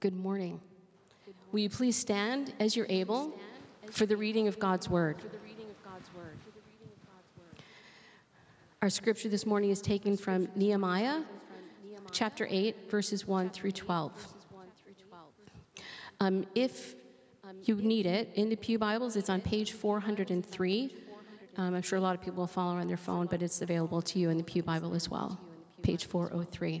Good morning. Will you please stand as you're able for the reading of God's word? Our scripture this morning is taken from Nehemiah chapter 8, verses 1 through 12. Um, if you need it in the Pew Bibles, it's on page 403. Um, I'm sure a lot of people will follow on their phone, but it's available to you in the Pew Bible as well, page 403.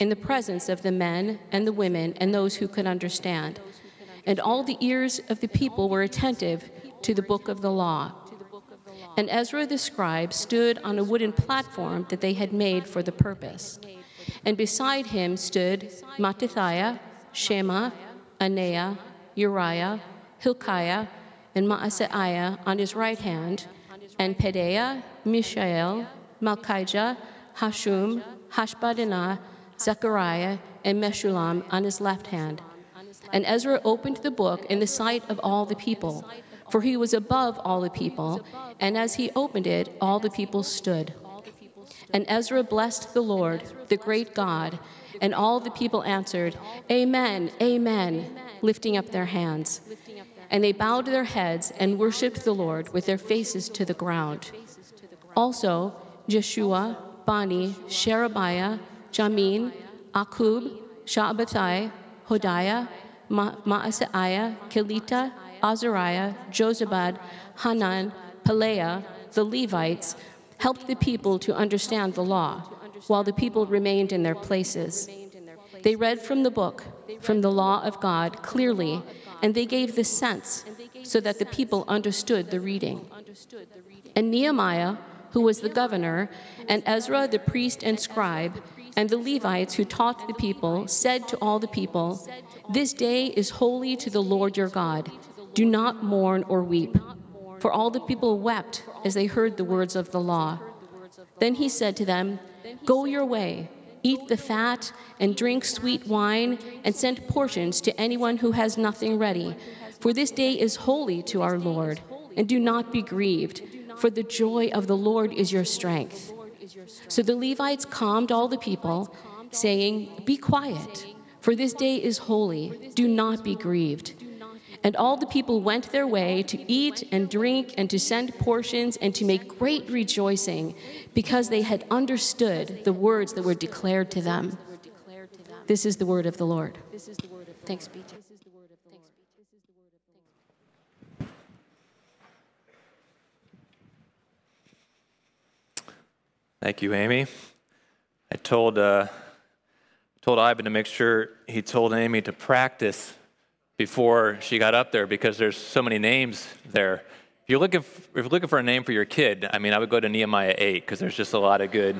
in the presence of the men and the women and those who could understand. And all the ears of the people were attentive to the book of the law. And Ezra the scribe stood on a wooden platform that they had made for the purpose. And beside him stood Mattithiah, Shema, Anaiah, Uriah, Hilkiah, and Maaseiah on his right hand, and Pedaiah, Mishael, Malchijah, Hashum, Hashbaddanah, Zechariah, and Meshullam on his left hand. And Ezra opened the book in the sight of all the people, for he was above all the people, and as he opened it, all the people stood. And Ezra blessed the Lord, the great God, and all the people answered, Amen, Amen, lifting up their hands. And they bowed their heads and worshiped the Lord with their faces to the ground. Also, Jeshua, Bani, Sherebiah, Jamin, Akub, Shabbethai, Hodiah, Ma- Maaseiah, Kelita, Azariah, Jozabad, Hanan, Pelaiah, the Levites, helped the people to understand the law, while the people remained in their places. They read from the book, from the law of God, clearly, and they gave the sense so that the people understood the reading. And Nehemiah, who was the governor, and Ezra the priest and scribe, and the Levites who taught the people, said to all the people, This day is holy to the Lord your God. Do not mourn or weep. For all the people wept as they heard the words of the law. Then he said to them, Go your way, eat the fat, and drink sweet wine, and send portions to anyone who has nothing ready. For this day is holy to our Lord. And do not be grieved, for the joy of the Lord is your strength. So the Levites calmed all the people, saying, Be quiet, for this day is holy. Do not be grieved. And all the people went their way to eat and drink and to send portions and to make great rejoicing because they had understood the words that were declared to them. This is the word of the Lord. Thanks be to Thank you, Amy. I told uh, told Ivan to make sure he told Amy to practice before she got up there because there's so many names there. If you're looking, if you're looking for a name for your kid, I mean, I would go to Nehemiah 8 because there's just a lot of good,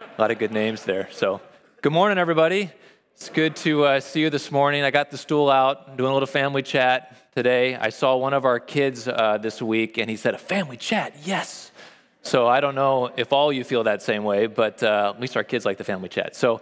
a lot of good names there. So, good morning, everybody. It's good to uh, see you this morning. I got the stool out, doing a little family chat today. I saw one of our kids uh, this week, and he said, "A family chat, yes." So I don't know if all you feel that same way, but uh, at least our kids like the family chat. So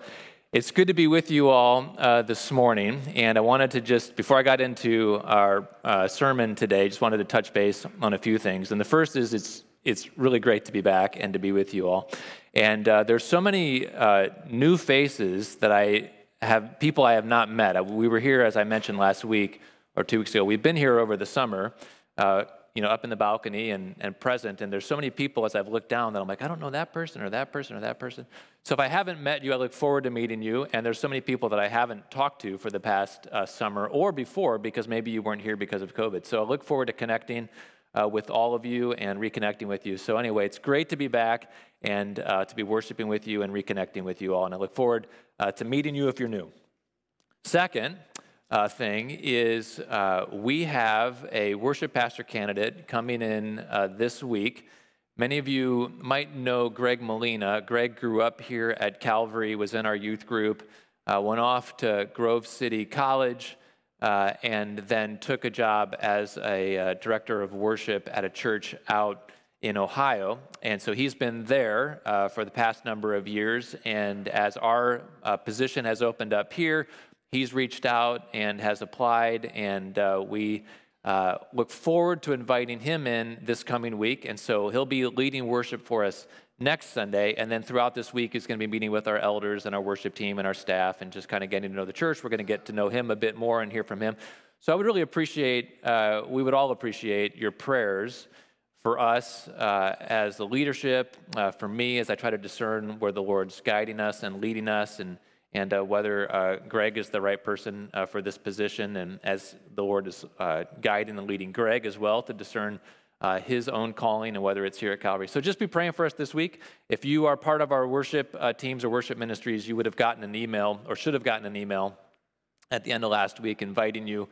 it's good to be with you all uh, this morning. And I wanted to just, before I got into our uh, sermon today, just wanted to touch base on a few things. And the first is it's, it's really great to be back and to be with you all. And uh, there's so many uh, new faces that I have, people I have not met. We were here, as I mentioned last week or two weeks ago. We've been here over the summer uh, you know, up in the balcony and, and present. And there's so many people as I've looked down that I'm like, I don't know that person or that person or that person. So if I haven't met you, I look forward to meeting you. And there's so many people that I haven't talked to for the past uh, summer or before because maybe you weren't here because of COVID. So I look forward to connecting uh, with all of you and reconnecting with you. So anyway, it's great to be back and uh, to be worshiping with you and reconnecting with you all. And I look forward uh, to meeting you if you're new. Second, uh, thing is uh, we have a worship pastor candidate coming in uh, this week. Many of you might know Greg Molina. Greg grew up here at Calvary, was in our youth group. uh, went off to Grove City College, uh, and then took a job as a uh, director of worship at a church out in Ohio. And so he's been there uh, for the past number of years. And as our uh, position has opened up here, he's reached out and has applied. And uh, we uh, look forward to inviting him in this coming week. And so he'll be leading worship for us next Sunday. And then throughout this week, he's going to be meeting with our elders and our worship team and our staff and just kind of getting to know the church. We're going to get to know him a bit more and hear from him. So I would really appreciate, uh, we would all appreciate your prayers for us uh, as the leadership, uh, for me as I try to discern where the Lord's guiding us and leading us, and, and uh, whether uh, Greg is the right person uh, for this position, and as the Lord is uh, guiding and leading Greg as well to discern his own calling and whether it's here at Calvary. So just be praying for us this week. If you are part of our worship teams or worship ministries, you would have gotten an email or should have gotten an email at the end of last week inviting you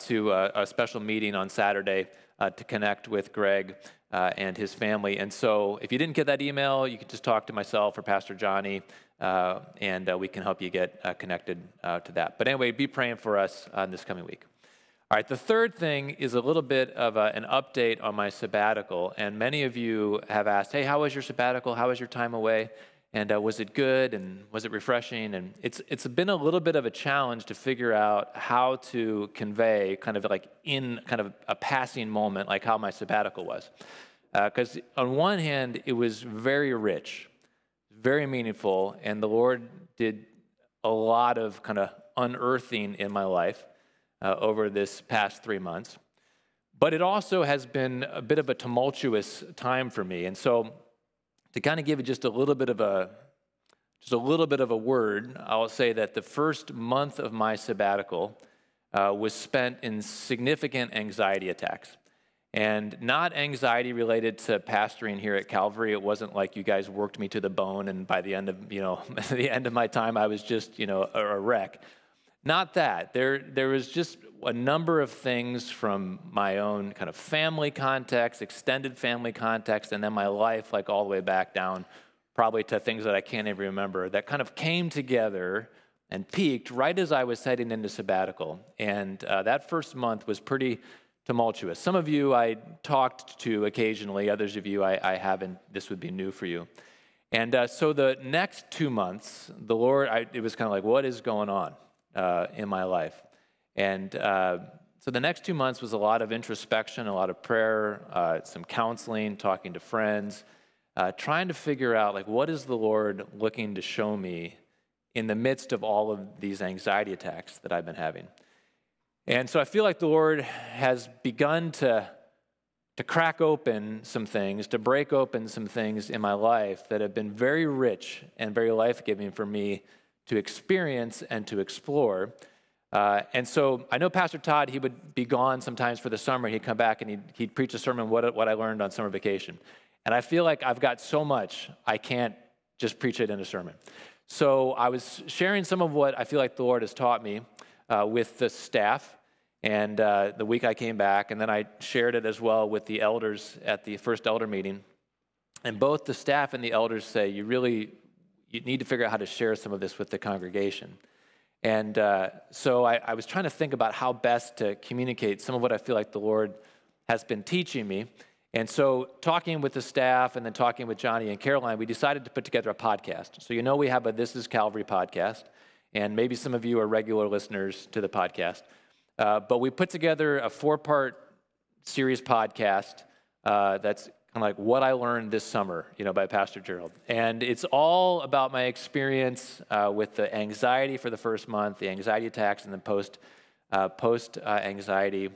to a, special meeting on Saturday uh, to connect with Greg uh, and his family. And so if you didn't get that email, you can just talk to myself or Pastor Johnny, uh, and uh, we can help you get uh, connected uh, to that. But anyway, be praying for us on this coming week. All right, the third thing is a little bit of a, an update on my sabbatical. And many of you have asked, hey, how was your sabbatical? How was your time away? And uh, was it good? And was it refreshing? And it's, it's been a little bit of a challenge to figure out how to convey, kind of like in kind of a passing moment, like how my sabbatical was. Because uh, on one hand, it was very rich, very meaningful, and the Lord did a lot of kind of unearthing in my life uh, over this past three months. But it also has been a bit of a tumultuous time for me. And so to kind of give it just a little bit of a just a little bit of a word, I'll say that the first month of my sabbatical uh, was spent in significant anxiety attacks. And not anxiety related to pastoring here at Calvary. It wasn't like you guys worked me to the bone, and by the end of you know the end of my time, I was just you know a, wreck. Not that. There there was just a number of things from my own kind of family context, extended family context, and then my life, like all the way back down, probably to things that I can't even remember, that kind of came together and peaked right as I was heading into sabbatical. And uh, that first month was pretty tumultuous. Some of you I talked to occasionally, others of you I, I haven't. This would be new for you. And uh, so the next two months, the Lord, I, it was kind of like, what is going on uh, in my life? And uh, so the next two months was a lot of introspection, a lot of prayer, uh, some counseling, talking to friends, uh, trying to figure out like what is the Lord looking to show me in the midst of all of these anxiety attacks that I've been having. And so I feel like the Lord has begun to to crack open some things, to break open some things in my life that have been very rich and very life giving for me to experience and to explore. Uh, and so I know Pastor Todd, he would be gone sometimes for the summer. He'd come back and he'd, he'd preach a sermon, what, what I learned on summer vacation. And I feel like I've got so much, I can't just preach it in a sermon. So I was sharing some of what I feel like the Lord has taught me uh, with the staff. And uh, the week I came back, and then I shared it as well with the elders at the first elder meeting. And both the staff and the elders say, you really you need to figure out how to share some of this with the congregation. And uh, so I, I was trying to think about how best to communicate some of what I feel like the Lord has been teaching me. And so, talking with the staff and then talking with Johnny and Caroline, we decided to put together a podcast. So, you know, we have a This is Calvary podcast, and maybe some of you are regular listeners to the podcast. Uh, but we put together a four part series podcast uh, that's kind of like what I learned this summer, you know, by Pastor Gerald. And it's all about my experience uh, with the anxiety for the first month, the anxiety attacks, and then post uh, post uh, anxiety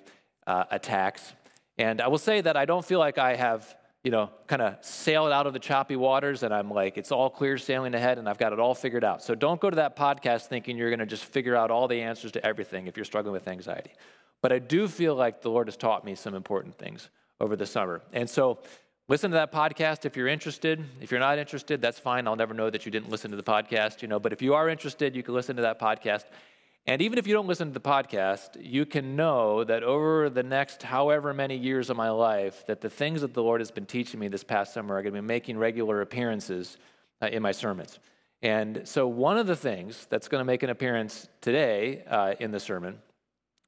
uh, attacks. And I will say that I don't feel like I have, you know, kind of sailed out of the choppy waters and I'm like, it's all clear sailing ahead and I've got it all figured out. So don't go to that podcast thinking you're going to just figure out all the answers to everything if you're struggling with anxiety. But I do feel like the Lord has taught me some important things over the summer. And so Listen to that podcast if you're interested. If you're not interested, that's fine. I'll never know that you didn't listen to the podcast, you know, but if you are interested, you can listen to that podcast. And even if you don't listen to the podcast, you can know that over the next however many years of my life, that the things that the Lord has been teaching me this past summer are going to be making regular appearances uh, in my sermons. And so, one of the things that's going to make an appearance today uh, in the sermon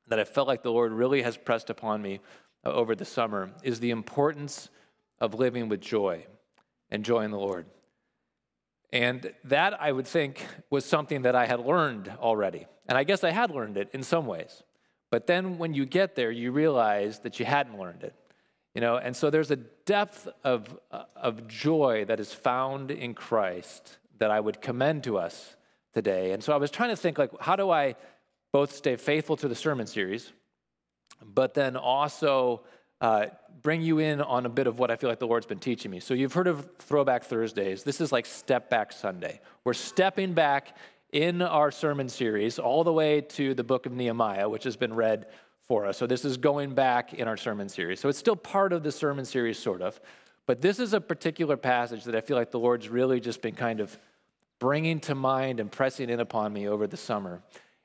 that I felt like the Lord really has pressed upon me uh, over the summer is the importance of living with joy and joy in the Lord. And that, I would think, was something that I had learned already. And I guess I had learned it in some ways. But then when you get there, you realize that you hadn't learned it. You know, and so there's a depth of, uh, of joy that is found in Christ that I would commend to us today. And so I was trying to think like, how do I both stay faithful to the sermon series, but then also uh, bring you in on a bit of what I feel like the Lord's been teaching me. So you've heard of Throwback Thursdays. This is like Step Back Sunday. We're stepping back in our sermon series all the way to the book of Nehemiah, which has been read for us. So this is going back in our sermon series. So it's still part of the sermon series, sort of. But this is a particular passage that I feel like the Lord's really just been kind of bringing to mind and pressing in upon me over the summer.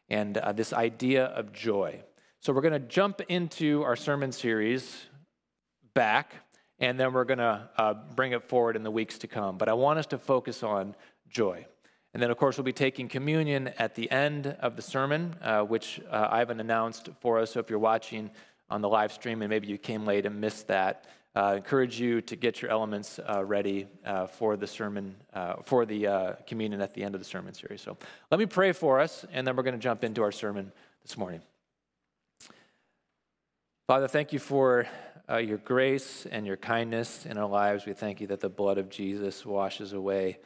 And uh, this idea of joy. So we're going to jump into our sermon series back, and then we're going to uh, bring it forward in the weeks to come. But I want us to focus on joy. And then, of course, we'll be taking communion at the end of the sermon, uh, which uh, Ivan announced for us. So if you're watching on the live stream and maybe you came late and missed that, uh, encourage you to get your elements uh, ready uh, for the sermon, uh, for the uh, communion at the end of the sermon series. So let me pray for us, and then we're going to jump into our sermon this morning. Father, thank you for uh, your grace and your kindness in our lives. We thank you that the blood of Jesus washes away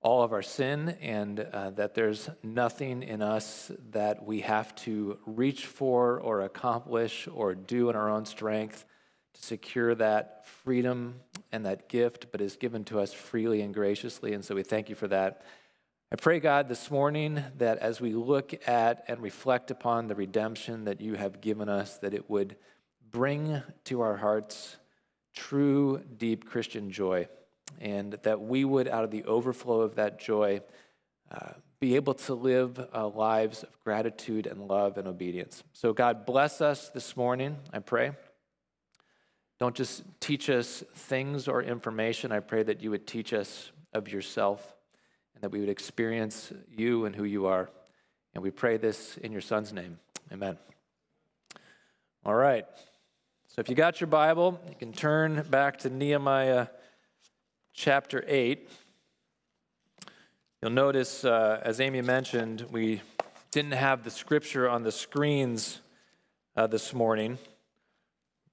all of our sin and uh, that there's nothing in us that we have to reach for or accomplish or do in our own strength to secure that freedom and that gift, but is given to us freely and graciously. And so we thank you for that. I pray, God, this morning that as we look at and reflect upon the redemption that you have given us, that it would bring to our hearts true, deep Christian joy, and that we would, out of the overflow of that joy, uh, be able to live uh, lives of gratitude and love and obedience. So, God, bless us this morning, I pray. Don't just teach us things or information. I pray that you would teach us of yourself and that we would experience you and who you are. And we pray this in your Son's name. Amen. All right. So if you got your Bible, you can turn back to Nehemiah chapter 8. You'll notice, uh, as Amy mentioned, we didn't have the scripture on the screens uh, this morning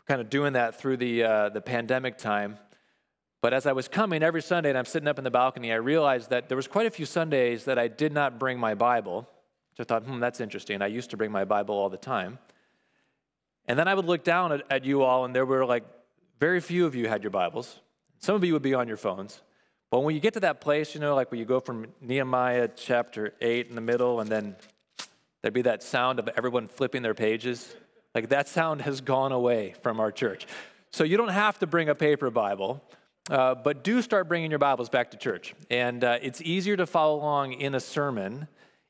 kind of doing that through the, uh, the pandemic time. But as I was coming every Sunday and I'm sitting up in the balcony, I realized that there was quite a few Sundays that I did not bring my Bible. So I thought, hmm, that's interesting. I used to bring my Bible all the time. And then I would look down at, at you all, and there were like very few of you had your Bibles. Some of you would be on your phones. But when you get to that place, you know, like when you go from Nehemiah chapter 8 in the middle, and then there'd be that sound of everyone flipping their pages. Like that sound has gone away from our church. So you don't have to bring a paper Bible, uh, but do start bringing your Bibles back to church. And uh, it's easier to follow along in a sermon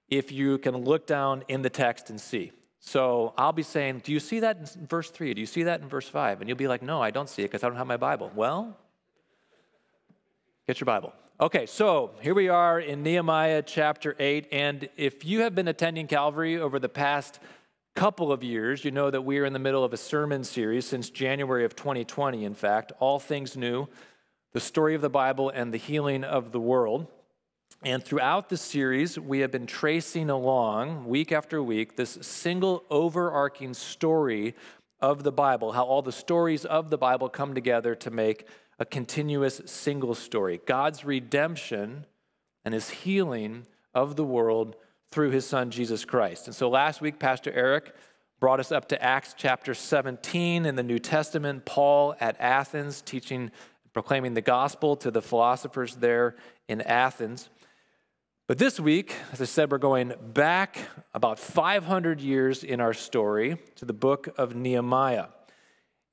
if you can look down in the text and see. So I'll be saying, Do you see that in verse 3? Do you see that in verse 5? And you'll be like, No, I don't see it because I don't have my Bible. Well, get your Bible. Okay, so here we are in Nehemiah chapter 8. And if you have been attending Calvary over the past couple of years, you know that we are in the middle of a sermon series since January of 2020, in fact, All Things New, the story of the Bible and the healing of the world. And throughout the series, we have been tracing along week after week this single overarching story of the Bible, how all the stories of the Bible come together to make a continuous single story God's redemption and his healing of the world through his son Jesus Christ. And so last week, Pastor Eric brought us up to Acts chapter 17 in the New Testament, Paul at Athens teaching, proclaiming the gospel to the philosophers there in Athens. But this week, as I said, we're going back about 500 years in our story to the book of Nehemiah.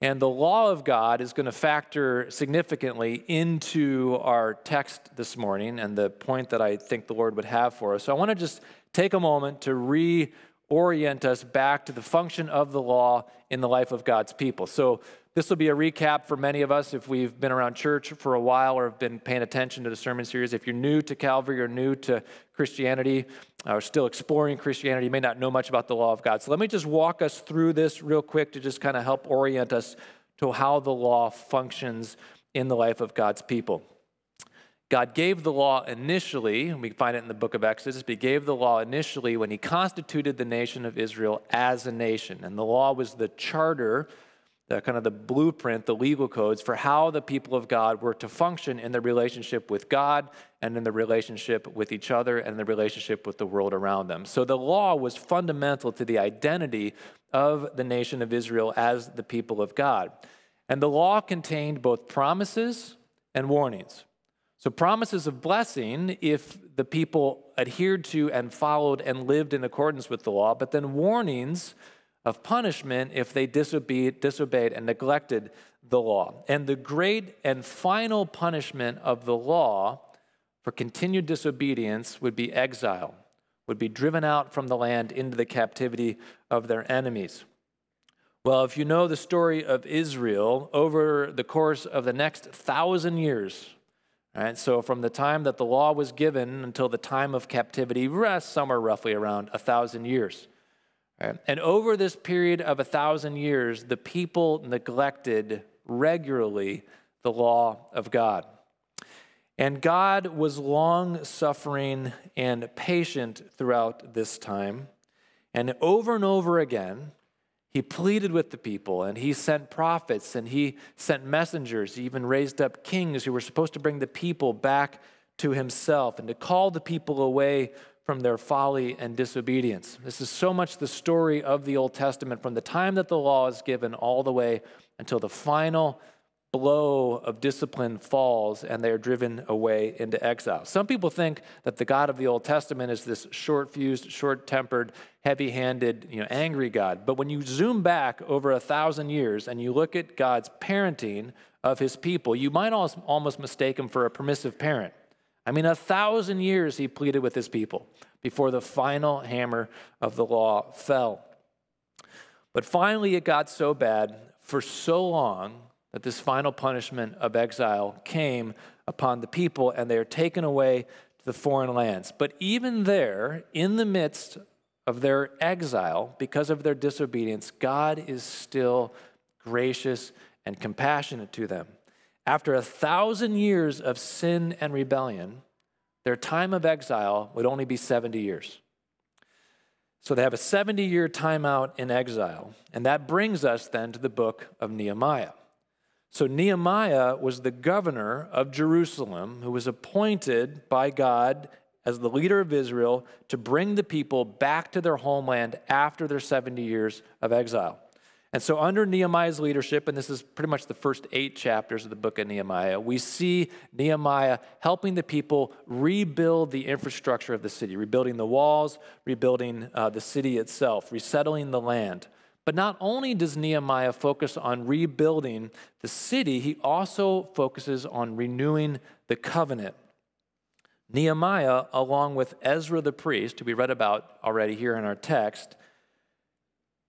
And the law of God is going to factor significantly into our text this morning and the point that I think the Lord would have for us. So I want to just take a moment to re orient us back to the function of the law in the life of God's people. So, this will be a recap for many of us if we've been around church for a while or have been paying attention to the sermon series. If you're new to Calvary or new to Christianity or still exploring Christianity, you may not know much about the law of God. So let me just walk us through this real quick to just kind of help orient us to how the law functions in the life of God's people. God gave the law initially, and we find it in the book of Exodus, but he gave the law initially when he constituted the nation of Israel as a nation. And the law was the charter the kind of the blueprint, the legal codes for how the people of God were to function in their relationship with God and in the relationship with each other and the relationship with the world around them. So the law was fundamental to the identity of the nation of Israel as the people of God. And the law contained both promises and warnings. So, promises of blessing if the people adhered to and followed and lived in accordance with the law, but then warnings of punishment if they disobeyed, disobeyed and neglected the law. And the great and final punishment of the law for continued disobedience would be exile, would be driven out from the land into the captivity of their enemies. Well, if you know the story of Israel, over the course of the next thousand years, so from the time that the law was given until the time of captivity, rests somewhere roughly around a thousand years. Right? And over this period of a thousand years, the people neglected regularly the law of God. And God was long suffering and patient throughout this time. And over and over again, he pleaded with the people and he sent prophets and he sent messengers. He even raised up kings who were supposed to bring the people back to himself and to call the people away from their folly and disobedience. This is so much the story of the Old Testament from the time that the law is given all the way until the final blow of discipline falls and they are driven away into exile. Some people think that the God of the Old Testament is this short fused, short tempered, heavy handed, you know, angry God. But when you zoom back over a thousand years and you look at God's parenting of his people, you might almost mistake him for a permissive parent. I mean, a thousand years he pleaded with his people before the final hammer of the law fell. But finally, it got so bad for so long that this final punishment of exile came upon the people and they are taken away to the foreign lands. But even there, in the midst of their exile, because of their disobedience, God is still gracious and compassionate to them. After a thousand years of sin and rebellion, their time of exile would only be 70 years. So they have a 70 year timeout in exile. And that brings us then to the book of Nehemiah. So Nehemiah was the governor of Jerusalem who was appointed by God as the leader of Israel to bring the people back to their homeland after their 70 years of exile. And so, under Nehemiah's leadership, and this is pretty much the first eight chapters of the book of Nehemiah, we see Nehemiah helping the people rebuild the infrastructure of the city, rebuilding the walls, rebuilding uh, the city itself, resettling the land. But not only does Nehemiah focus on rebuilding the city, he also focuses on renewing the covenant. Nehemiah, along with Ezra the priest, who we read about already here in our text,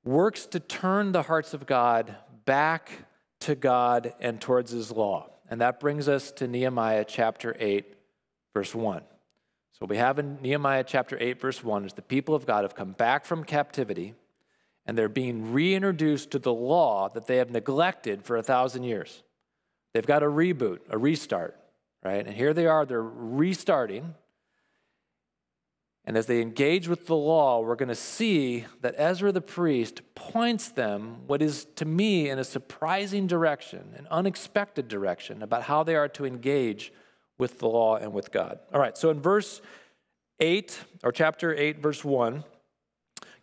works to turn the hearts of God back to God and towards his law. And that brings us to Nehemiah chapter 8, verse 1. So, we have in Nehemiah chapter 8, verse 1 is the people of God have come back from captivity and they're being reintroduced to the law that they have neglected for a thousand years. They've got a reboot, a restart, right? And here they are, they're restarting and as they engage with the law, we're going to see that Ezra the priest points them, what is to me in a surprising direction, an unexpected direction, about how they are to engage with the law and with God. All right, so in verse 8, or chapter 8, verse 1,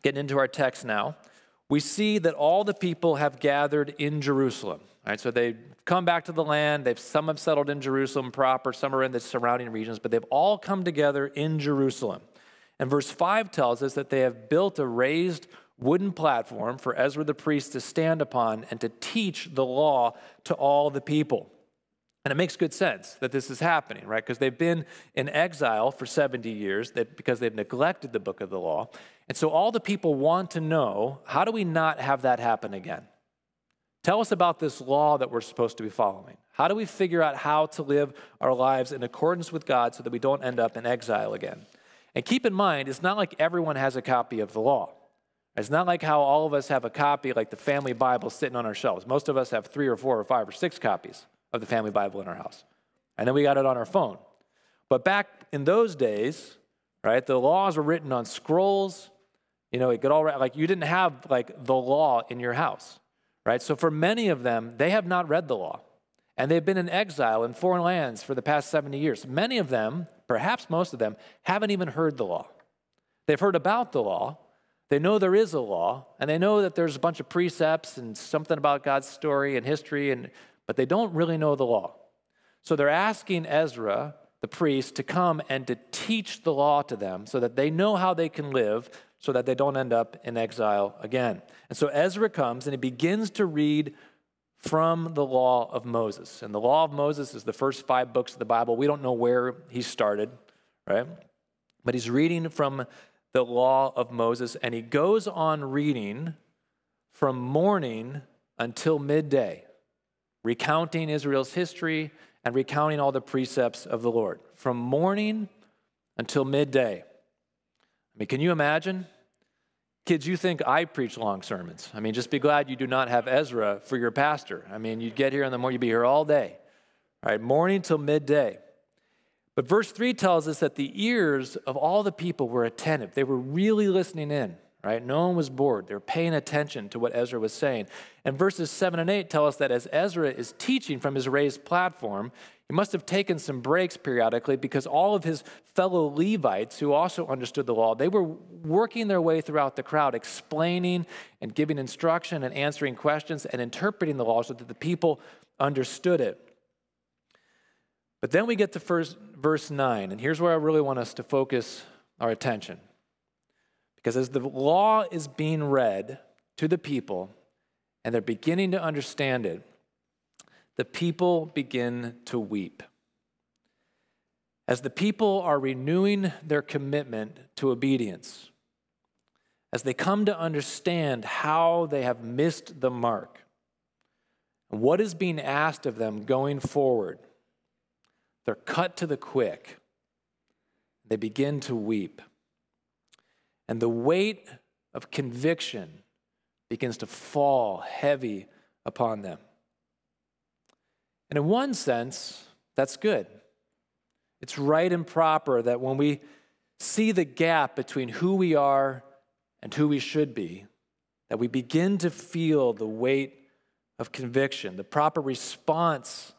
getting into our text now, we see that all the people have gathered in Jerusalem. Right, so they've come back to the land. They've some have settled in Jerusalem proper, some are in the surrounding regions, but they've all come together in Jerusalem. And verse 5 tells us that they have built a raised wooden platform for Ezra the priest to stand upon and to teach the law to all the people. And it makes good sense that this is happening, right? Because they've been in exile for 70 years because they've neglected the book of the law. And so all the people want to know how do we not have that happen again? Tell us about this law that we're supposed to be following. How do we figure out how to live our lives in accordance with God so that we don't end up in exile again? And keep in mind, it's not like everyone has a copy of the law. It's not like how all of us have a copy, like the family Bible sitting on our shelves. Most of us have three or four or five or six copies of the family Bible in our house. And then we got it on our phone. But back in those days, right, the laws were written on scrolls. You know, it could all like you didn't have like the law in your house, right? So for many of them, they have not read the law. And they've been in exile in foreign lands for the past 70 years. Many of them, perhaps most of them, haven't even heard the law. They've heard about the law, they know there is a law, and they know that there's a bunch of precepts and something about God's story and history, and, but they don't really know the law. So they're asking Ezra, the priest, to come and to teach the law to them so that they know how they can live so that they don't end up in exile again. And so Ezra comes and he begins to read from the law of Moses. And the law of Moses is the first five books of the Bible. We don't know where he started, right? But he's reading from the law of Moses, and he goes on reading from morning until midday, recounting Israel's history and recounting all the precepts of the Lord. From morning until midday. I mean, can you imagine? Kids, you think I preach long sermons. I mean, just be glad you do not have Ezra for your pastor. I mean, you'd get here in the morning, you'd be here all day, right? Morning till midday. But verse 3 tells us that the ears of all the people were attentive. They were really listening in, right? No one was bored. They were paying attention to what Ezra was saying. And verses 7 and 8 tell us that as Ezra is teaching from his raised platform, he must have taken some breaks periodically because all of his fellow Levites, who also understood the law, they were working their way throughout the crowd, explaining and giving instruction and answering questions and interpreting the law so that the people understood it. But then we get to first, verse 9, and here's where I really want us to focus our attention. Because as the law is being read to the people, and they're beginning to understand it, the people begin to weep. As the people are renewing their commitment to obedience, as they come to understand how they have missed the mark, what is being asked of them going forward, they're cut to the quick. They begin to weep. And the weight of conviction begins to fall heavy upon them. And in one sense, that's good. It's right and proper that when we see the gap between who we are and who we should be, that we begin to feel the weight of conviction, the proper response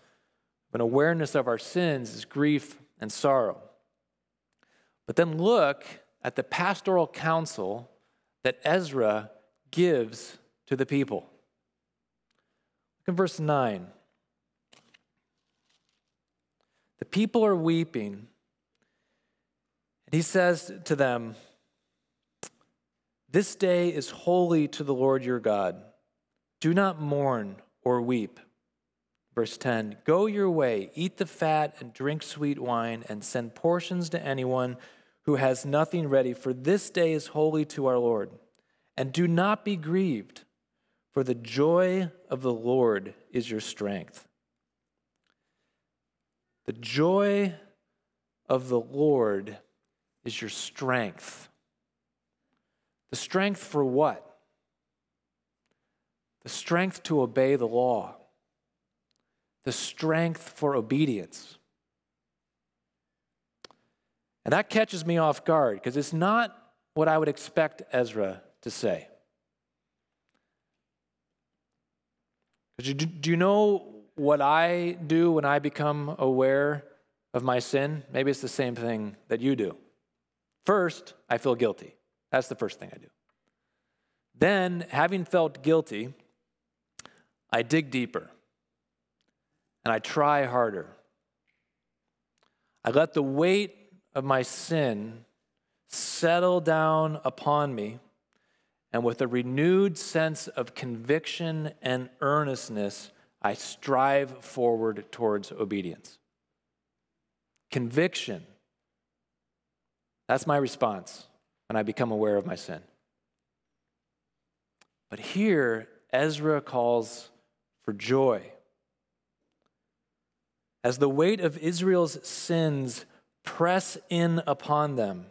an awareness of our sins is grief and sorrow. But then look at the pastoral counsel that Ezra gives to the people. Look in verse 9. The people are weeping, and he says to them, This day is holy to the Lord your God. Do not mourn or weep. Verse 10 Go your way, eat the fat, and drink sweet wine, and send portions to anyone who has nothing ready, for this day is holy to our Lord. And do not be grieved, for the joy of the Lord is your strength. The joy of the Lord is your strength. The strength for what? The strength to obey the law the strength for obedience. And that catches me off guard because it's not what I would expect Ezra to say. Do you know what I do when I become aware of my sin? Maybe it's the same thing that you do. First, I feel guilty. That's the first thing I do. Then, having felt guilty, I dig deeper and I try harder. I let the weight of my sin settle down upon me, and with a renewed sense of conviction and earnestness, I strive forward towards obedience. Conviction. That's my response when I become aware of my sin. But here, Ezra calls for joy. As the weight of Israel's sins press in upon them,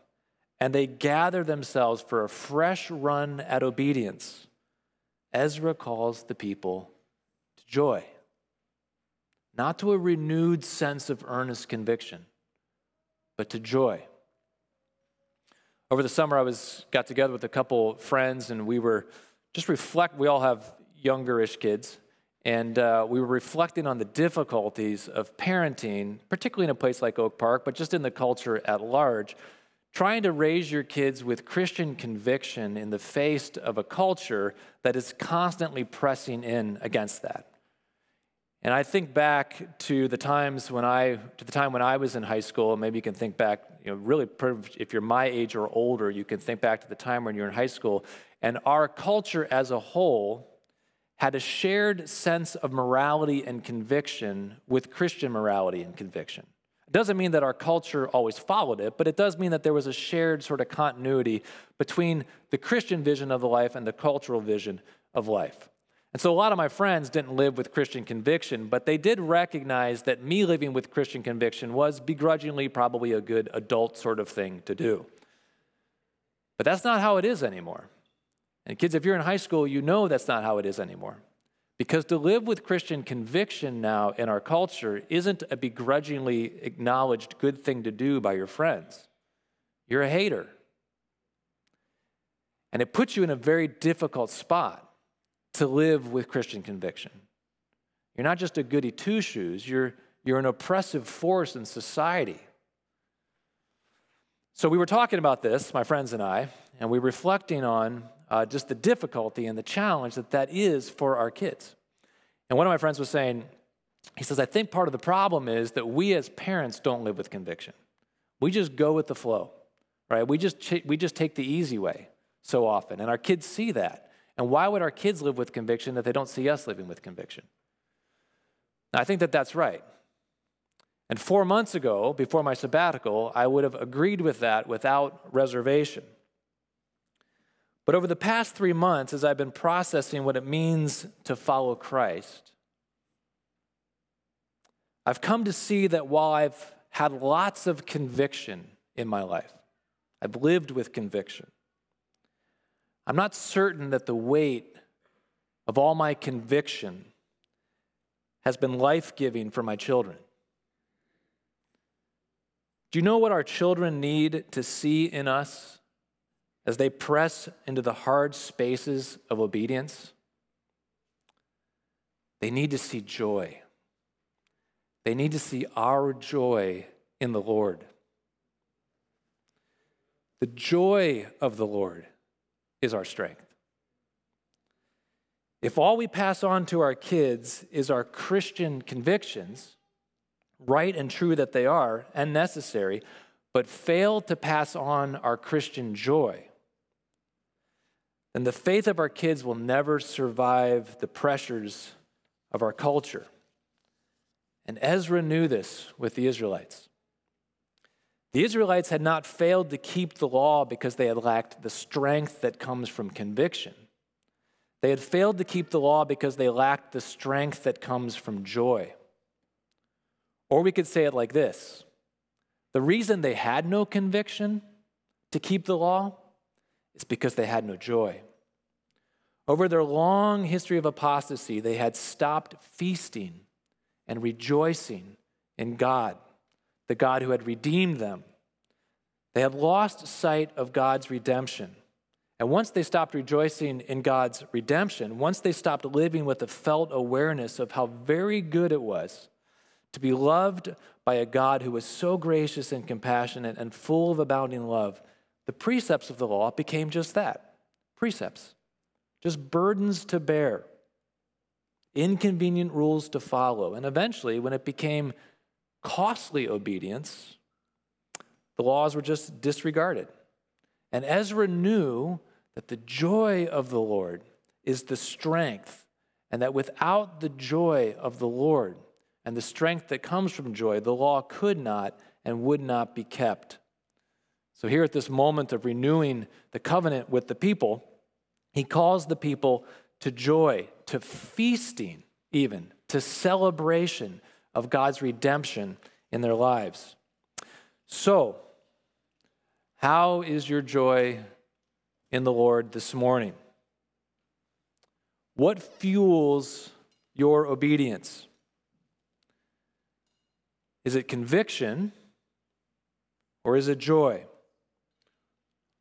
and they gather themselves for a fresh run at obedience, Ezra calls the people joy, not to a renewed sense of earnest conviction, but to joy. Over the summer, I was got together with a couple friends, and we were just reflect. We all have youngerish kids, and uh, we were reflecting on the difficulties of parenting, particularly in a place like Oak Park, but just in the culture at large. Trying to raise your kids with Christian conviction in the face of a culture that is constantly pressing in against that. And I think back to the times when I, to the time when I was in high school. Maybe you can think back, you know, really, if you're my age or older, you can think back to the time when you're in high school. And our culture as a whole had a shared sense of morality and conviction with Christian morality and conviction. It doesn't mean that our culture always followed it, but it does mean that there was a shared sort of continuity between the Christian vision of the life and the cultural vision of life. And so a lot of my friends didn't live with Christian conviction, but they did recognize that me living with Christian conviction was begrudgingly probably a good adult sort of thing to do. But that's not how it is anymore. And kids, if you're in high school, you know that's not how it is anymore. Because to live with Christian conviction now in our culture isn't a begrudgingly acknowledged good thing to do by your friends. You're a hater. And it puts you in a very difficult spot to live with Christian conviction. You're not just a goody two shoes, you're, you're an oppressive force in society. So we were talking about this, my friends and I, and we were reflecting on uh, just the difficulty and the challenge that that is for our kids. And one of my friends was saying, he says, I think part of the problem is that we as parents don't live with conviction. We just go with the flow, right? We just, ch- we just take the easy way so often. And our kids see that. And why would our kids live with conviction that they don't see us living with conviction? I think that that's right. And four months ago, before my sabbatical, I would have agreed with that without reservation. But over the past three months, as I've been processing what it means to follow Christ, I've come to see that while I've had lots of conviction in my life, I've lived with conviction, I'm not certain that the weight of all my conviction has been life giving for my children. Do you know what our children need to see in us as they press into the hard spaces of obedience, they need to see joy. They need to see our joy in the Lord. The joy of the Lord is our strength. If all we pass on to our kids is our Christian convictions, right and true that they are, and necessary, but fail to pass on our Christian joy, then the faith of our kids will never survive the pressures of our culture. And Ezra knew this with the Israelites. The Israelites had not failed to keep the law because they had lacked the strength that comes from conviction. They had failed to keep the law because they lacked the strength that comes from joy. Or we could say it like this the reason they had no conviction to keep the law is because they had no joy. Over their long history of apostasy, they had stopped feasting and rejoicing in God, the God who had redeemed them. They had lost sight of God's redemption. And once they stopped rejoicing in God's redemption, once they stopped living with a felt awareness of how very good it was to be loved by a God who was so gracious and compassionate and full of abounding love, the precepts of the law became just that precepts, just burdens to bear, inconvenient rules to follow. And eventually, when it became costly obedience, the laws were just disregarded. And Ezra knew that the joy of the Lord is the strength and that without the joy of the Lord and the strength that comes from joy, the law could not and would not be kept. So, here at this moment of renewing the covenant with the people, he calls the people to joy, to feasting, even to celebration of God's redemption in their lives. So, how is your joy in the Lord this morning? What fuels your obedience? Is it conviction or is it joy?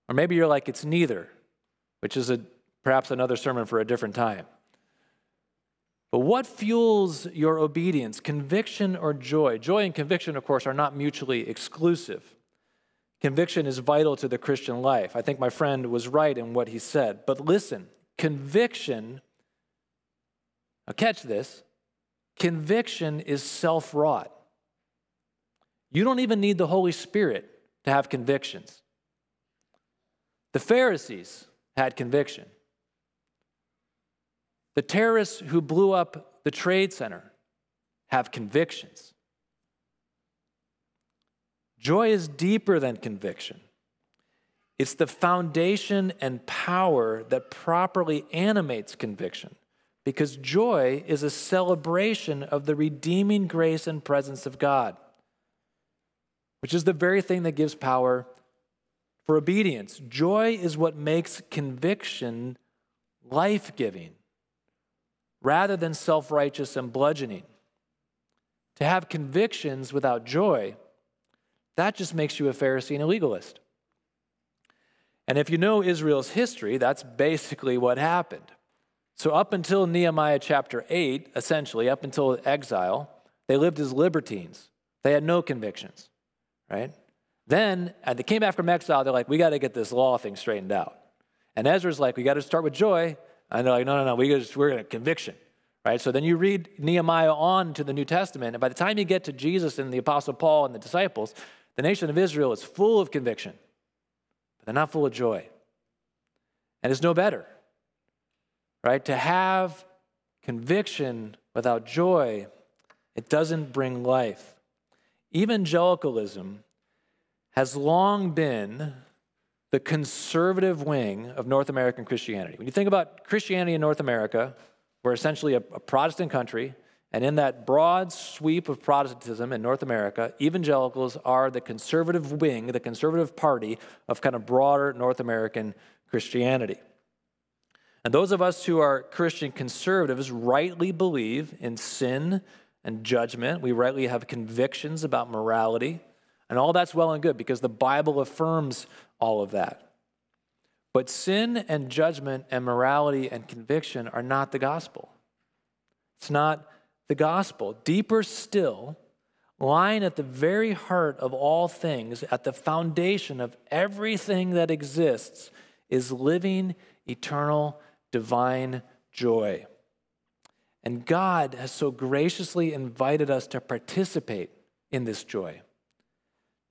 Or maybe you're like, it's neither, which is a, perhaps another sermon for a different time. But what fuels your obedience, conviction or joy? Joy and conviction, of course, are not mutually exclusive. Conviction is vital to the Christian life. I think my friend was right in what he said. But listen, conviction, now catch this, conviction is self wrought. You don't even need the Holy Spirit to have convictions. The Pharisees had conviction. The terrorists who blew up the Trade Center have convictions. Joy is deeper than conviction. It's the foundation and power that properly animates conviction because joy is a celebration of the redeeming grace and presence of God, which is the very thing that gives power for obedience. Joy is what makes conviction life giving rather than self righteous and bludgeoning. To have convictions without joy, that just makes you a Pharisee and a legalist. And if you know Israel's history, that's basically what happened. So, up until Nehemiah chapter 8, essentially, up until exile, they lived as libertines. They had no convictions, right? Then, and they came back from exile, they're like, we got to get this law thing straightened out. And Ezra's like, we got to start with joy. And they're like, no, no, no, we just, we're going to conviction, right? So then you read Nehemiah on to the New Testament, and by the time you get to Jesus and the Apostle Paul and the disciples, the nation of Israel is full of conviction, but they're not full of joy. And it's no better, right? To have conviction without joy, it doesn't bring life. Evangelicalism has long been the conservative wing of North American Christianity. When you think about Christianity in North America, we're essentially a, a, Protestant country, and in that broad sweep of Protestantism in North America, evangelicals are the conservative wing, the conservative party of kind of broader North American Christianity. And those of us who are Christian conservatives rightly believe in sin and judgment. We rightly have convictions about morality. And all that's well and good because the Bible affirms all of that. But sin and judgment and morality and conviction are not the gospel. It's not the gospel. Deeper still, lying at the very heart of all things, at the foundation of everything that exists, is living, eternal, divine joy. And God has so graciously invited us to participate in this joy.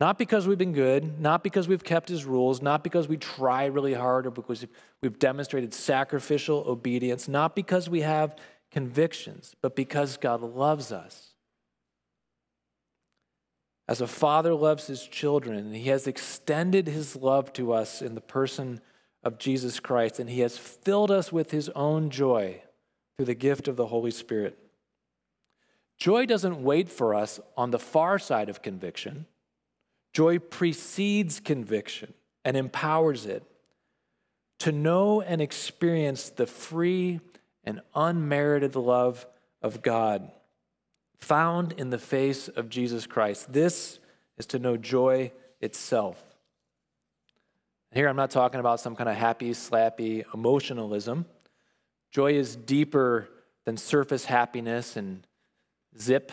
Not because we've been good, not because we've kept his rules, not because we try really hard or because we've demonstrated sacrificial obedience, not because we have convictions, but because God loves us. As a father loves his children, he has extended his love to us in the person of Jesus Christ, and he has filled us with his own joy through the gift of the Holy Spirit. Joy doesn't wait for us on the far side of conviction. Joy precedes conviction and empowers it to know and experience the free and unmerited love of God found in the face of Jesus Christ. This is to know joy itself. Here, I'm not talking about some kind of happy, slappy emotionalism. Joy is deeper than surface happiness and zip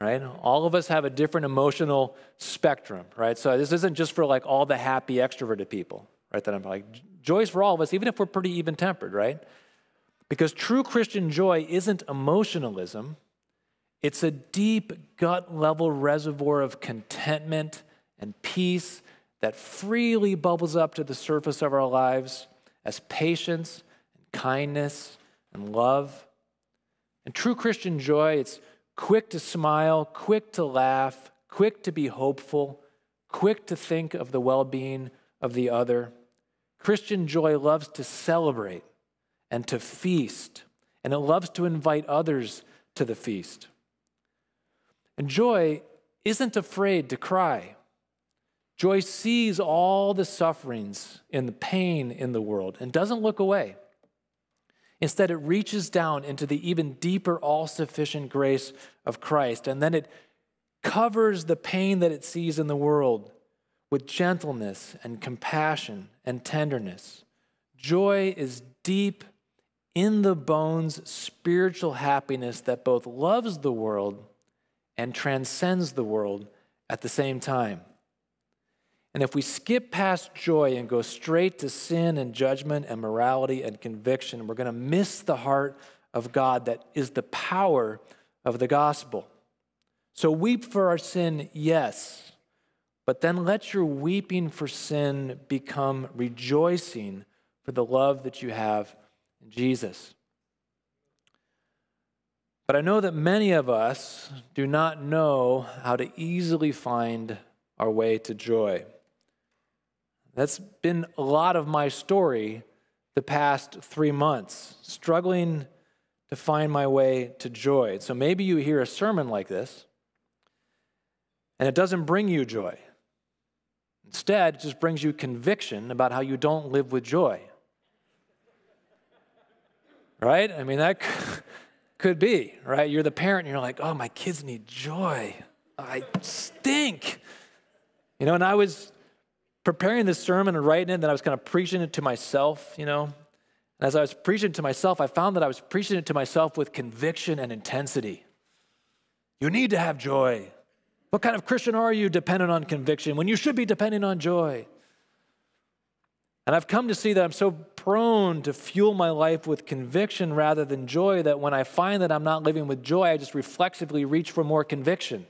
right? All of us have a different emotional spectrum, right? So this isn't just for like all the happy extroverted people, right? That I'm like, joy's for all of us, even if we're pretty even tempered, right? Because true Christian joy isn't emotionalism, it's a deep gut level reservoir of contentment and peace that freely bubbles up to the surface of our lives as patience and kindness and love. And true Christian joy, it's quick to smile, quick to laugh, quick to be hopeful, quick to think of the well being of the other. Christian joy loves to celebrate and to feast, and it loves to invite others to the feast. And joy isn't afraid to cry. Joy sees all the sufferings and the pain in the world and doesn't look away. Instead, it reaches down into the even deeper, all sufficient grace of Christ, and then it covers the pain that it sees in the world with gentleness and compassion and tenderness. Joy is deep in the bones spiritual happiness that both loves the world and transcends the world at the same time. And if we skip past joy and go straight to sin and judgment and morality and conviction, we're going to miss the heart of God that is the power of the gospel. So weep for our sin, yes, but then let your weeping for sin become rejoicing for the love that you have in Jesus. But I know that many of us do not know how to easily find our way to joy. That's been a lot of my story the past three months, struggling to find my way to joy. So maybe you hear a sermon like this, and it doesn't bring you joy. Instead, it just brings you conviction about how you don't live with joy. Right? I mean, that could be, right? You're the parent and you're like, oh, my kids need joy. I stink. You know, and I was preparing this sermon and writing it, then I was kind of preaching it to myself, you know. And as I was preaching to myself, I found that I was preaching it to myself with conviction and intensity. You need to have joy. What kind of Christian are you dependent on conviction when you should be depending on joy? And I've come to see that I'm so prone to fuel my life with conviction rather than joy that when I find that I'm not living with joy, I just reflexively reach for more conviction.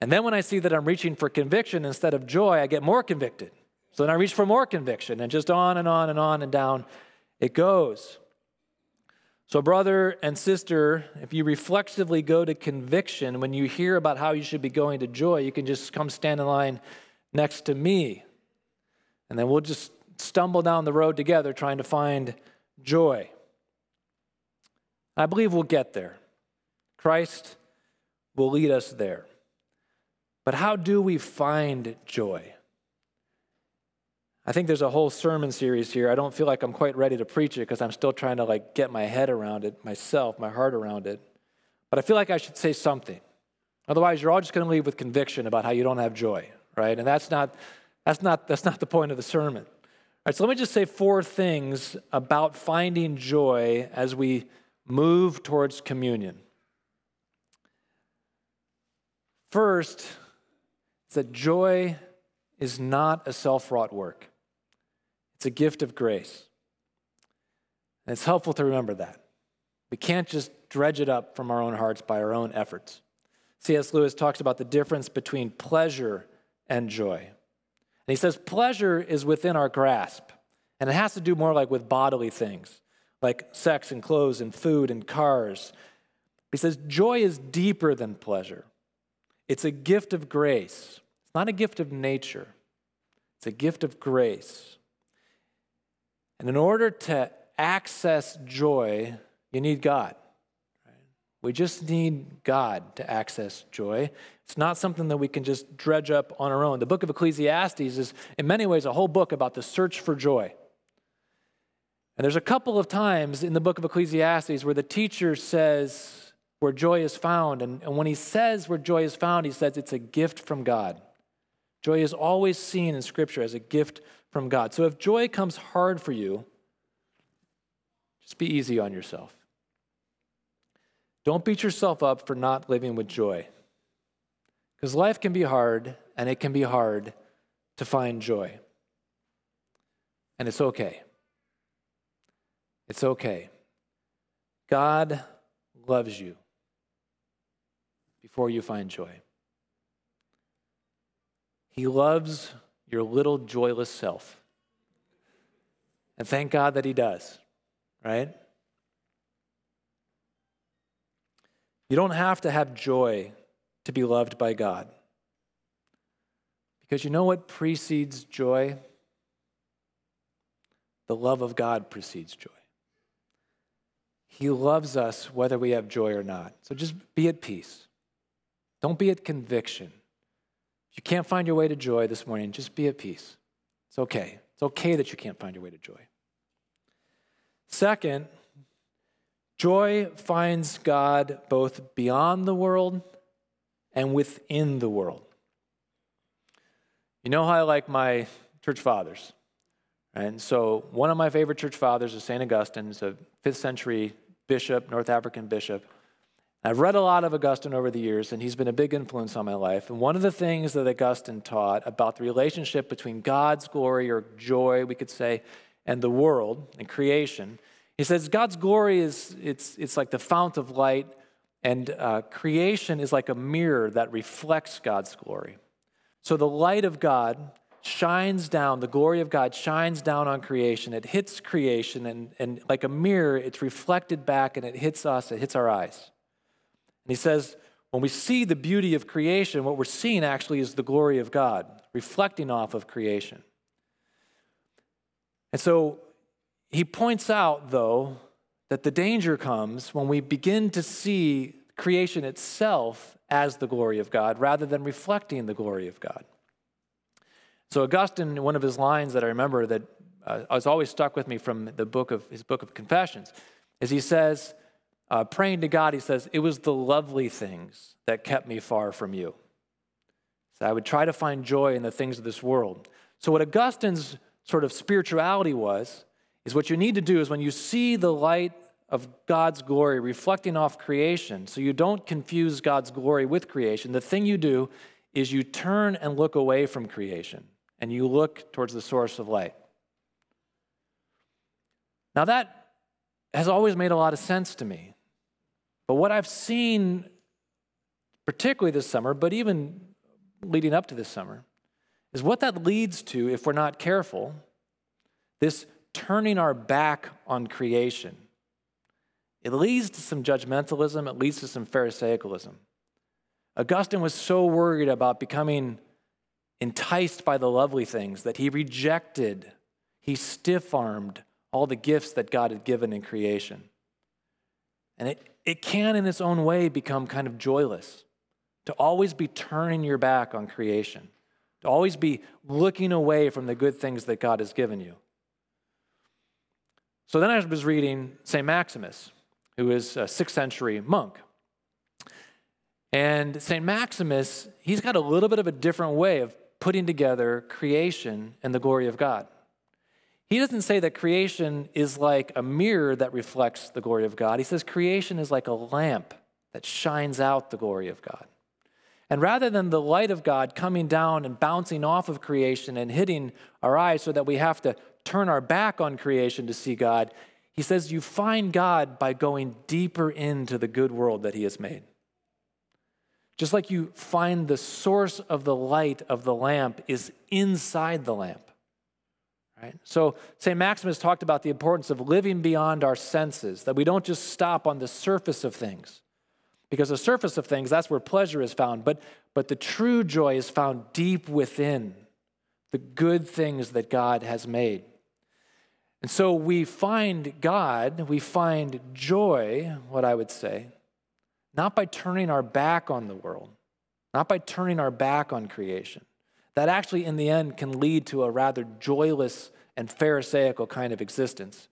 And then when I see that I'm reaching for conviction instead of joy, I get more convicted. So then I reach for more conviction, and just on and on and on and down it goes. So, brother and sister, if you reflexively go to conviction when you hear about how you should be going to joy, you can just come stand in line next to me. And then we'll just stumble down the road together trying to find joy. I believe we'll get there. Christ will lead us there. But how do we find joy? I think there's a whole sermon series here. I don't feel like I'm quite ready to preach it because I'm still trying to like get my head around it myself, my heart around it. But I feel like I should say something. Otherwise, you're all just going to leave with conviction about how you don't have joy, right? And that's not that's not that's not the point of the sermon. All right, so let me just say four things about finding joy as we move towards communion. First, that joy is not a self wrought work, it's a gift of grace. And it's helpful to remember that. We can't just dredge it up from our own hearts by our own efforts. C.S. Lewis talks about the difference between pleasure and joy. And he says pleasure is within our grasp, and it has to do more like with bodily things, like sex and clothes and food and cars. He says joy is deeper than pleasure. It's a gift of grace. It's not a gift of nature, it's a gift of grace. And in order to access joy, you need God. We just need God to access joy. It's not something that we can just dredge up on our own. The book of Ecclesiastes is, in many ways, a whole book about the search for joy. And there's a couple of times in the book of Ecclesiastes where the teacher says, where joy is found. And, and when he says where joy is found, he says it's a gift from God. Joy is always seen in Scripture as a gift from God. So if joy comes hard for you, just be easy on yourself. Don't beat yourself up for not living with joy. Because life can be hard, and it can be hard to find joy. And it's okay. It's okay. God loves you before you find joy. He loves your little joyless self. And thank God that He does, right? You don't have to have joy to be loved by God. Because you know what precedes joy? The love of God precedes joy. He loves us whether we have joy or not. So just be at peace. Don't be at conviction. If you can't find your way to joy this morning, just be at peace. It's okay. It's okay that you can't find your way to joy. Second, joy finds God both beyond the world and within the world. You know how I like my church fathers? And so, one of my favorite church fathers is St. Augustine. He's a fifth century bishop, North African bishop. I've read a lot of Augustine over the years, and he's been a big influence on my life. And one of the things that Augustine taught about the relationship between God's glory or joy, we could say, and the world and creation, he says God's glory is it's, it's like the fount of light, and uh, creation is like a mirror that reflects God's glory. So the light of God shines down, the glory of God shines down on creation. It hits creation, and, and like a mirror, it's reflected back and it hits us, it hits our eyes. And he says, when we see the beauty of creation, what we're seeing actually is the glory of God reflecting off of creation. And so he points out, though, that the danger comes when we begin to see creation itself as the glory of God rather than reflecting the glory of God. So Augustine, one of his lines that I remember that uh, always stuck with me from the book of his book of Confessions, is he says, uh, praying to God, he says, "It was the lovely things that kept me far from you." So I would try to find joy in the things of this world. So what Augustine's sort of spirituality was is what you need to do is when you see the light of God's glory reflecting off creation, so you don't confuse God's glory with creation. The thing you do is you turn and look away from creation and you look towards the source of light. Now, that has always made a lot of sense to me. But what I've seen, particularly this summer, but even leading up to this summer, is what that leads to if we're not careful this turning our back on creation. It leads to some judgmentalism, it leads to some Pharisaicalism. Augustine was so worried about becoming enticed by the lovely things that he rejected, he stiff armed all the gifts that God had given in creation. And it, it can, in its own way, become kind of joyless to always be turning your back on creation, to always be looking away from the good things that God has given you. So then I was reading St. Maximus, who is a sixth century monk. And St. Maximus, he's got a little bit of a different way of putting together creation and the glory of God. He doesn't say that creation is like a mirror that reflects the glory of God. He says creation is like a lamp that shines out the glory of God. And rather than the light of God coming down and bouncing off of creation and hitting our eyes so that we have to turn our back on creation to see God, he says you find God by going deeper into the good world that he has made. Just like you find the source of the light of the lamp is inside the lamp. Right? So, St. Maximus talked about the importance of living beyond our senses, that we don't just stop on the surface of things. Because the surface of things, that's where pleasure is found. But, but the true joy is found deep within the good things that God has made. And so we find God, we find joy, what I would say, not by turning our back on the world, not by turning our back on creation. That actually, in the end, can lead to a rather joyless and Pharisaical kind of existence.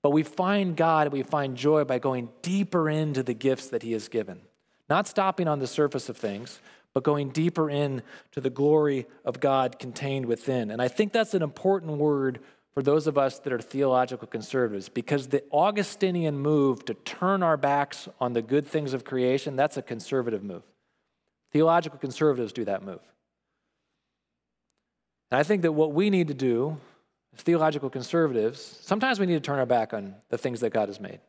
But we find God, we find joy by going deeper into the gifts that He has given. Not stopping on the surface of things, but going deeper in to the glory of God contained within. And I think that's an important word for those of us that are theological conservatives because the Augustinian move to turn our backs on the good things of creation, that's a conservative move. Theological conservatives do that move. And I think that what we need to do as theological conservatives, sometimes we need to turn our back on the things that God has made.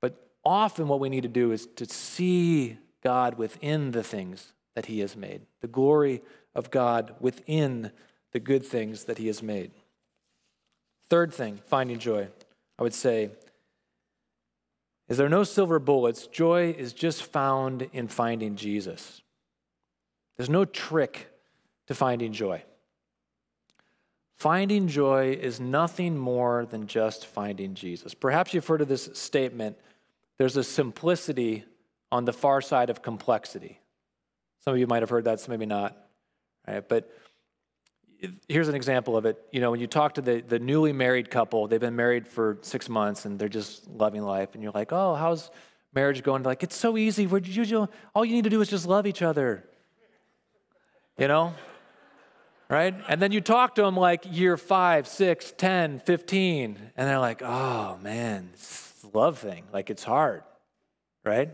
But often what we need to do is to see God within the things that He has made, the glory of God within the good things that He has made. Third thing, finding joy, I would say, is there are no silver bullets. Joy is just found in finding Jesus. There's no trick to finding joy. Finding joy is nothing more than just finding Jesus. Perhaps you've heard of this statement there's a simplicity on the far side of complexity. Some of you might have heard that, some maybe not. Right? But here's an example of it. You know, when you talk to the, the newly married couple, they've been married for six months and they're just loving life, and you're like, oh, how's marriage going? They're like, it's so easy. You, all you need to do is just love each other. You know? Right? And then you talk to them like year five, six, 10, 15, and they're like, oh man, love thing. Like it's hard, right?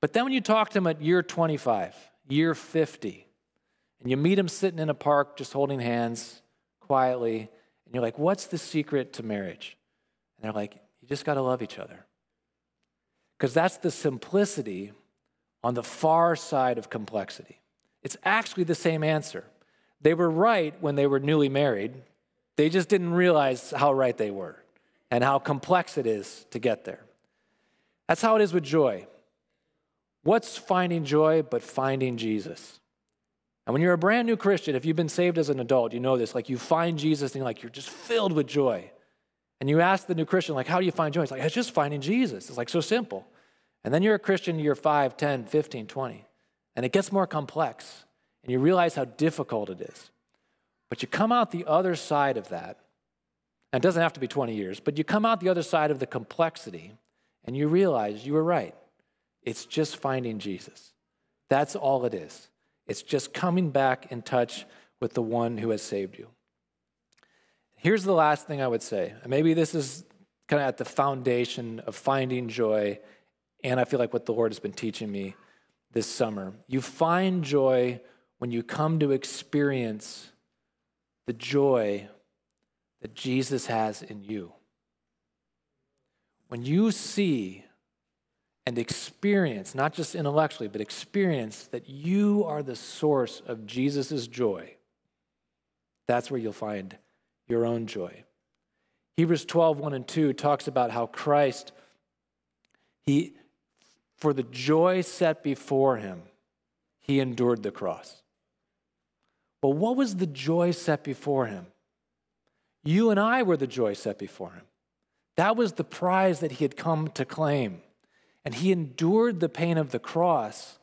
But then when you talk to them at year 25, year 50, and you meet them sitting in a park just holding hands quietly, and you're like, what's the secret to marriage? And they're like, you just got to love each other. Because that's the simplicity on the far side of complexity. It's actually the same answer. They were right when they were newly married. They just didn't realize how right they were and how complex it is to get there. That's how it is with joy. What's finding joy but finding Jesus? And when you're a brand new Christian, if you've been saved as an adult, you know this. Like you find Jesus and you're like, you're just filled with joy. And you ask the new Christian, like, how do you find joy? It's like, it's just finding Jesus. It's like so simple. And then you're a Christian, you're 5, 10, 15, 20. And it gets more complex and you realize how difficult it is. But you come out the other side of that, and it doesn't have to be 20 years, but you come out the other side of the complexity and you realize you were right. It's just finding Jesus. That's all it is. It's just coming back in touch with the one who has saved you. Here's the last thing I would say. Maybe this is kind of at the foundation of finding joy, and I feel like what the Lord has been teaching me this summer. You find joy when you come to experience the joy that Jesus has in you. When you see and experience, not just intellectually, but experience that you are the source of Jesus' joy, that's where you'll find your own joy. Hebrews 12, 1 and 2 talks about how Christ, he, for the joy set before him, he endured the cross. But what was the joy set before him? You and I were the joy set before him. That was the prize that he had come to claim. And he endured the pain of the cross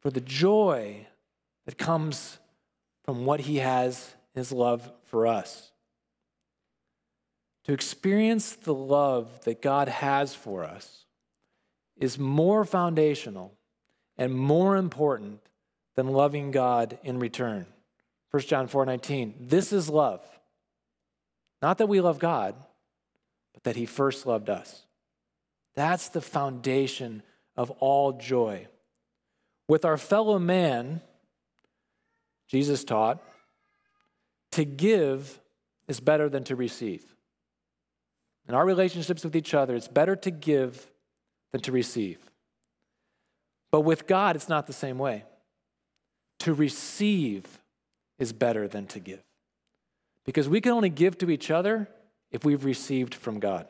for the joy that comes from what he has his love for us. To experience the love that God has for us is more foundational and more important than loving God in return. 1 John 4 19. This is love. Not that we love God, but that He first loved us. That's the foundation of all joy. With our fellow man, Jesus taught, to give is better than to receive. In our relationships with each other, it's better to give than to receive. But with God, it's not the same way. To receive is better than to give. Because we can only give to each other if we've received from God.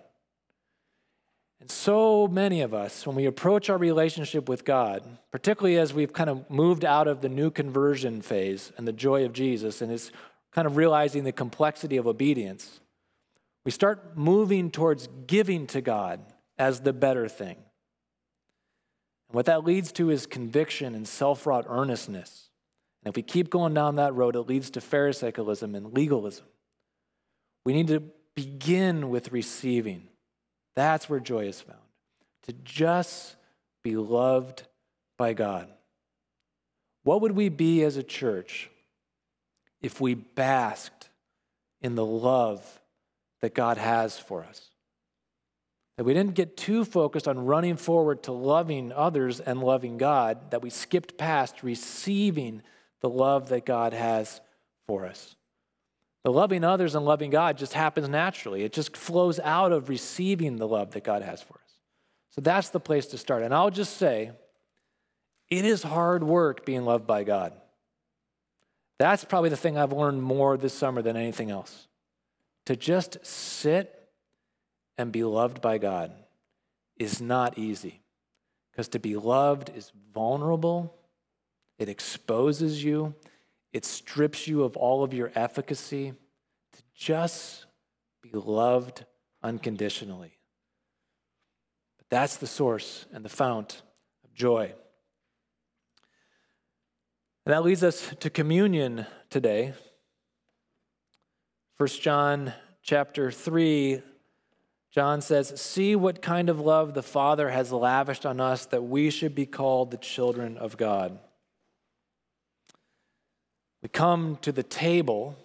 And so many of us, when we approach our relationship with God, particularly as we've kind of moved out of the new conversion phase and the joy of Jesus, and it's kind of realizing the complexity of obedience, we start moving towards giving to God as the better thing. And what that leads to is conviction and self wrought earnestness. And if we keep going down that road, it leads to Pharisaicalism and legalism. We need to begin with receiving. That's where joy is found. To just be loved by God. What would we be as a church if we basked in the love that God has for us? That we didn't get too focused on running forward to loving others and loving God, that we skipped past receiving the love that God has for us. The loving others and loving God just happens naturally. It just flows out of receiving the love that God has for us. So that's the place to start. And I'll just say, it is hard work being loved by God. That's probably the thing I've learned more this summer than anything else. To just sit and be loved by God. is not easy. Because to be loved is vulnerable, it exposes you, it strips you of all of your efficacy. To just be loved unconditionally. But that's the source and the fount of joy. And that leads us to communion today. 1 John chapter 3 John says, See what kind of love the Father has lavished on us that we should be called the children of God. We come to the table,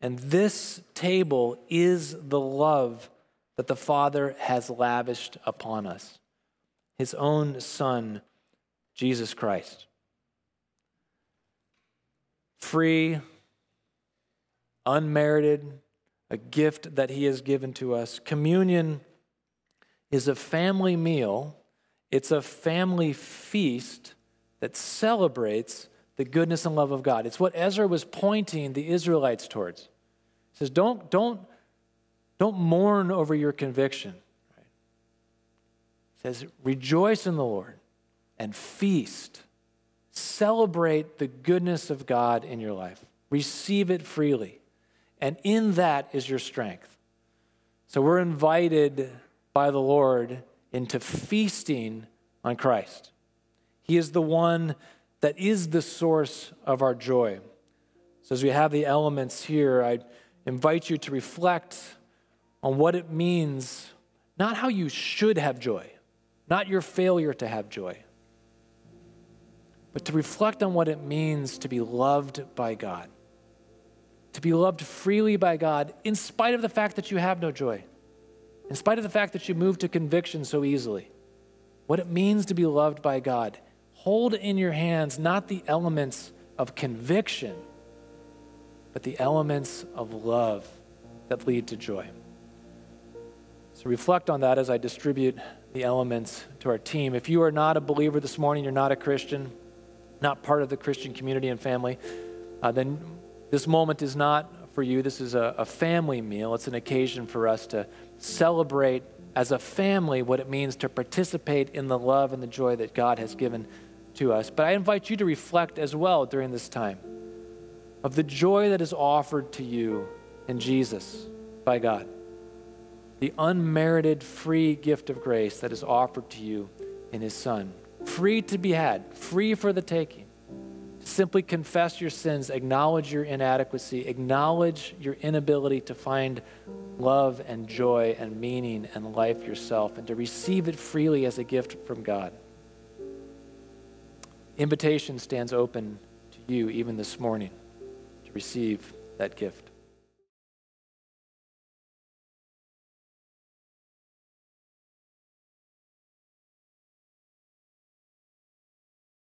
and this table is the love that the Father has lavished upon us His own Son, Jesus Christ. Free, unmerited, a gift that He has given to us. Communion is a family meal, it's a family feast that celebrates the goodness and love of God. It's what Ezra was pointing the Israelites towards. He says, Don't, don't, don't mourn over your conviction. He says, Rejoice in the Lord and feast. Celebrate the goodness of God in your life. Receive it freely. And in that is your strength. So we're invited by the Lord into feasting on Christ. He is the one that is the source of our joy. So as we have the elements here, I invite you to reflect on what it means, not how you should have joy, not your failure to have joy, but to reflect on what it means to be loved by God to be loved freely by God in spite of the fact that you have no joy, in spite of the fact that you move to conviction so easily. What it means to be loved by God. Hold in your hands not the elements of conviction, but the elements of love that lead to joy. So reflect on that as I distribute the elements to our team. If you are not a believer this morning, you're not a Christian, not part of the Christian community and family, uh, then this moment is not for you. This is a, a family meal. It's an occasion for us to celebrate as a family what it means to participate in the love and the joy that God has given to us. But I invite you to reflect as well during this time of the joy that is offered to you in Jesus by God. The unmerited free gift of grace that is offered to you in His Son. Free to be had, free for the taking. Simply confess your sins, acknowledge your inadequacy, acknowledge your inability to find love and joy and meaning and life yourself, and to receive it freely as a gift from God. Invitation stands open to you even this morning to receive that gift.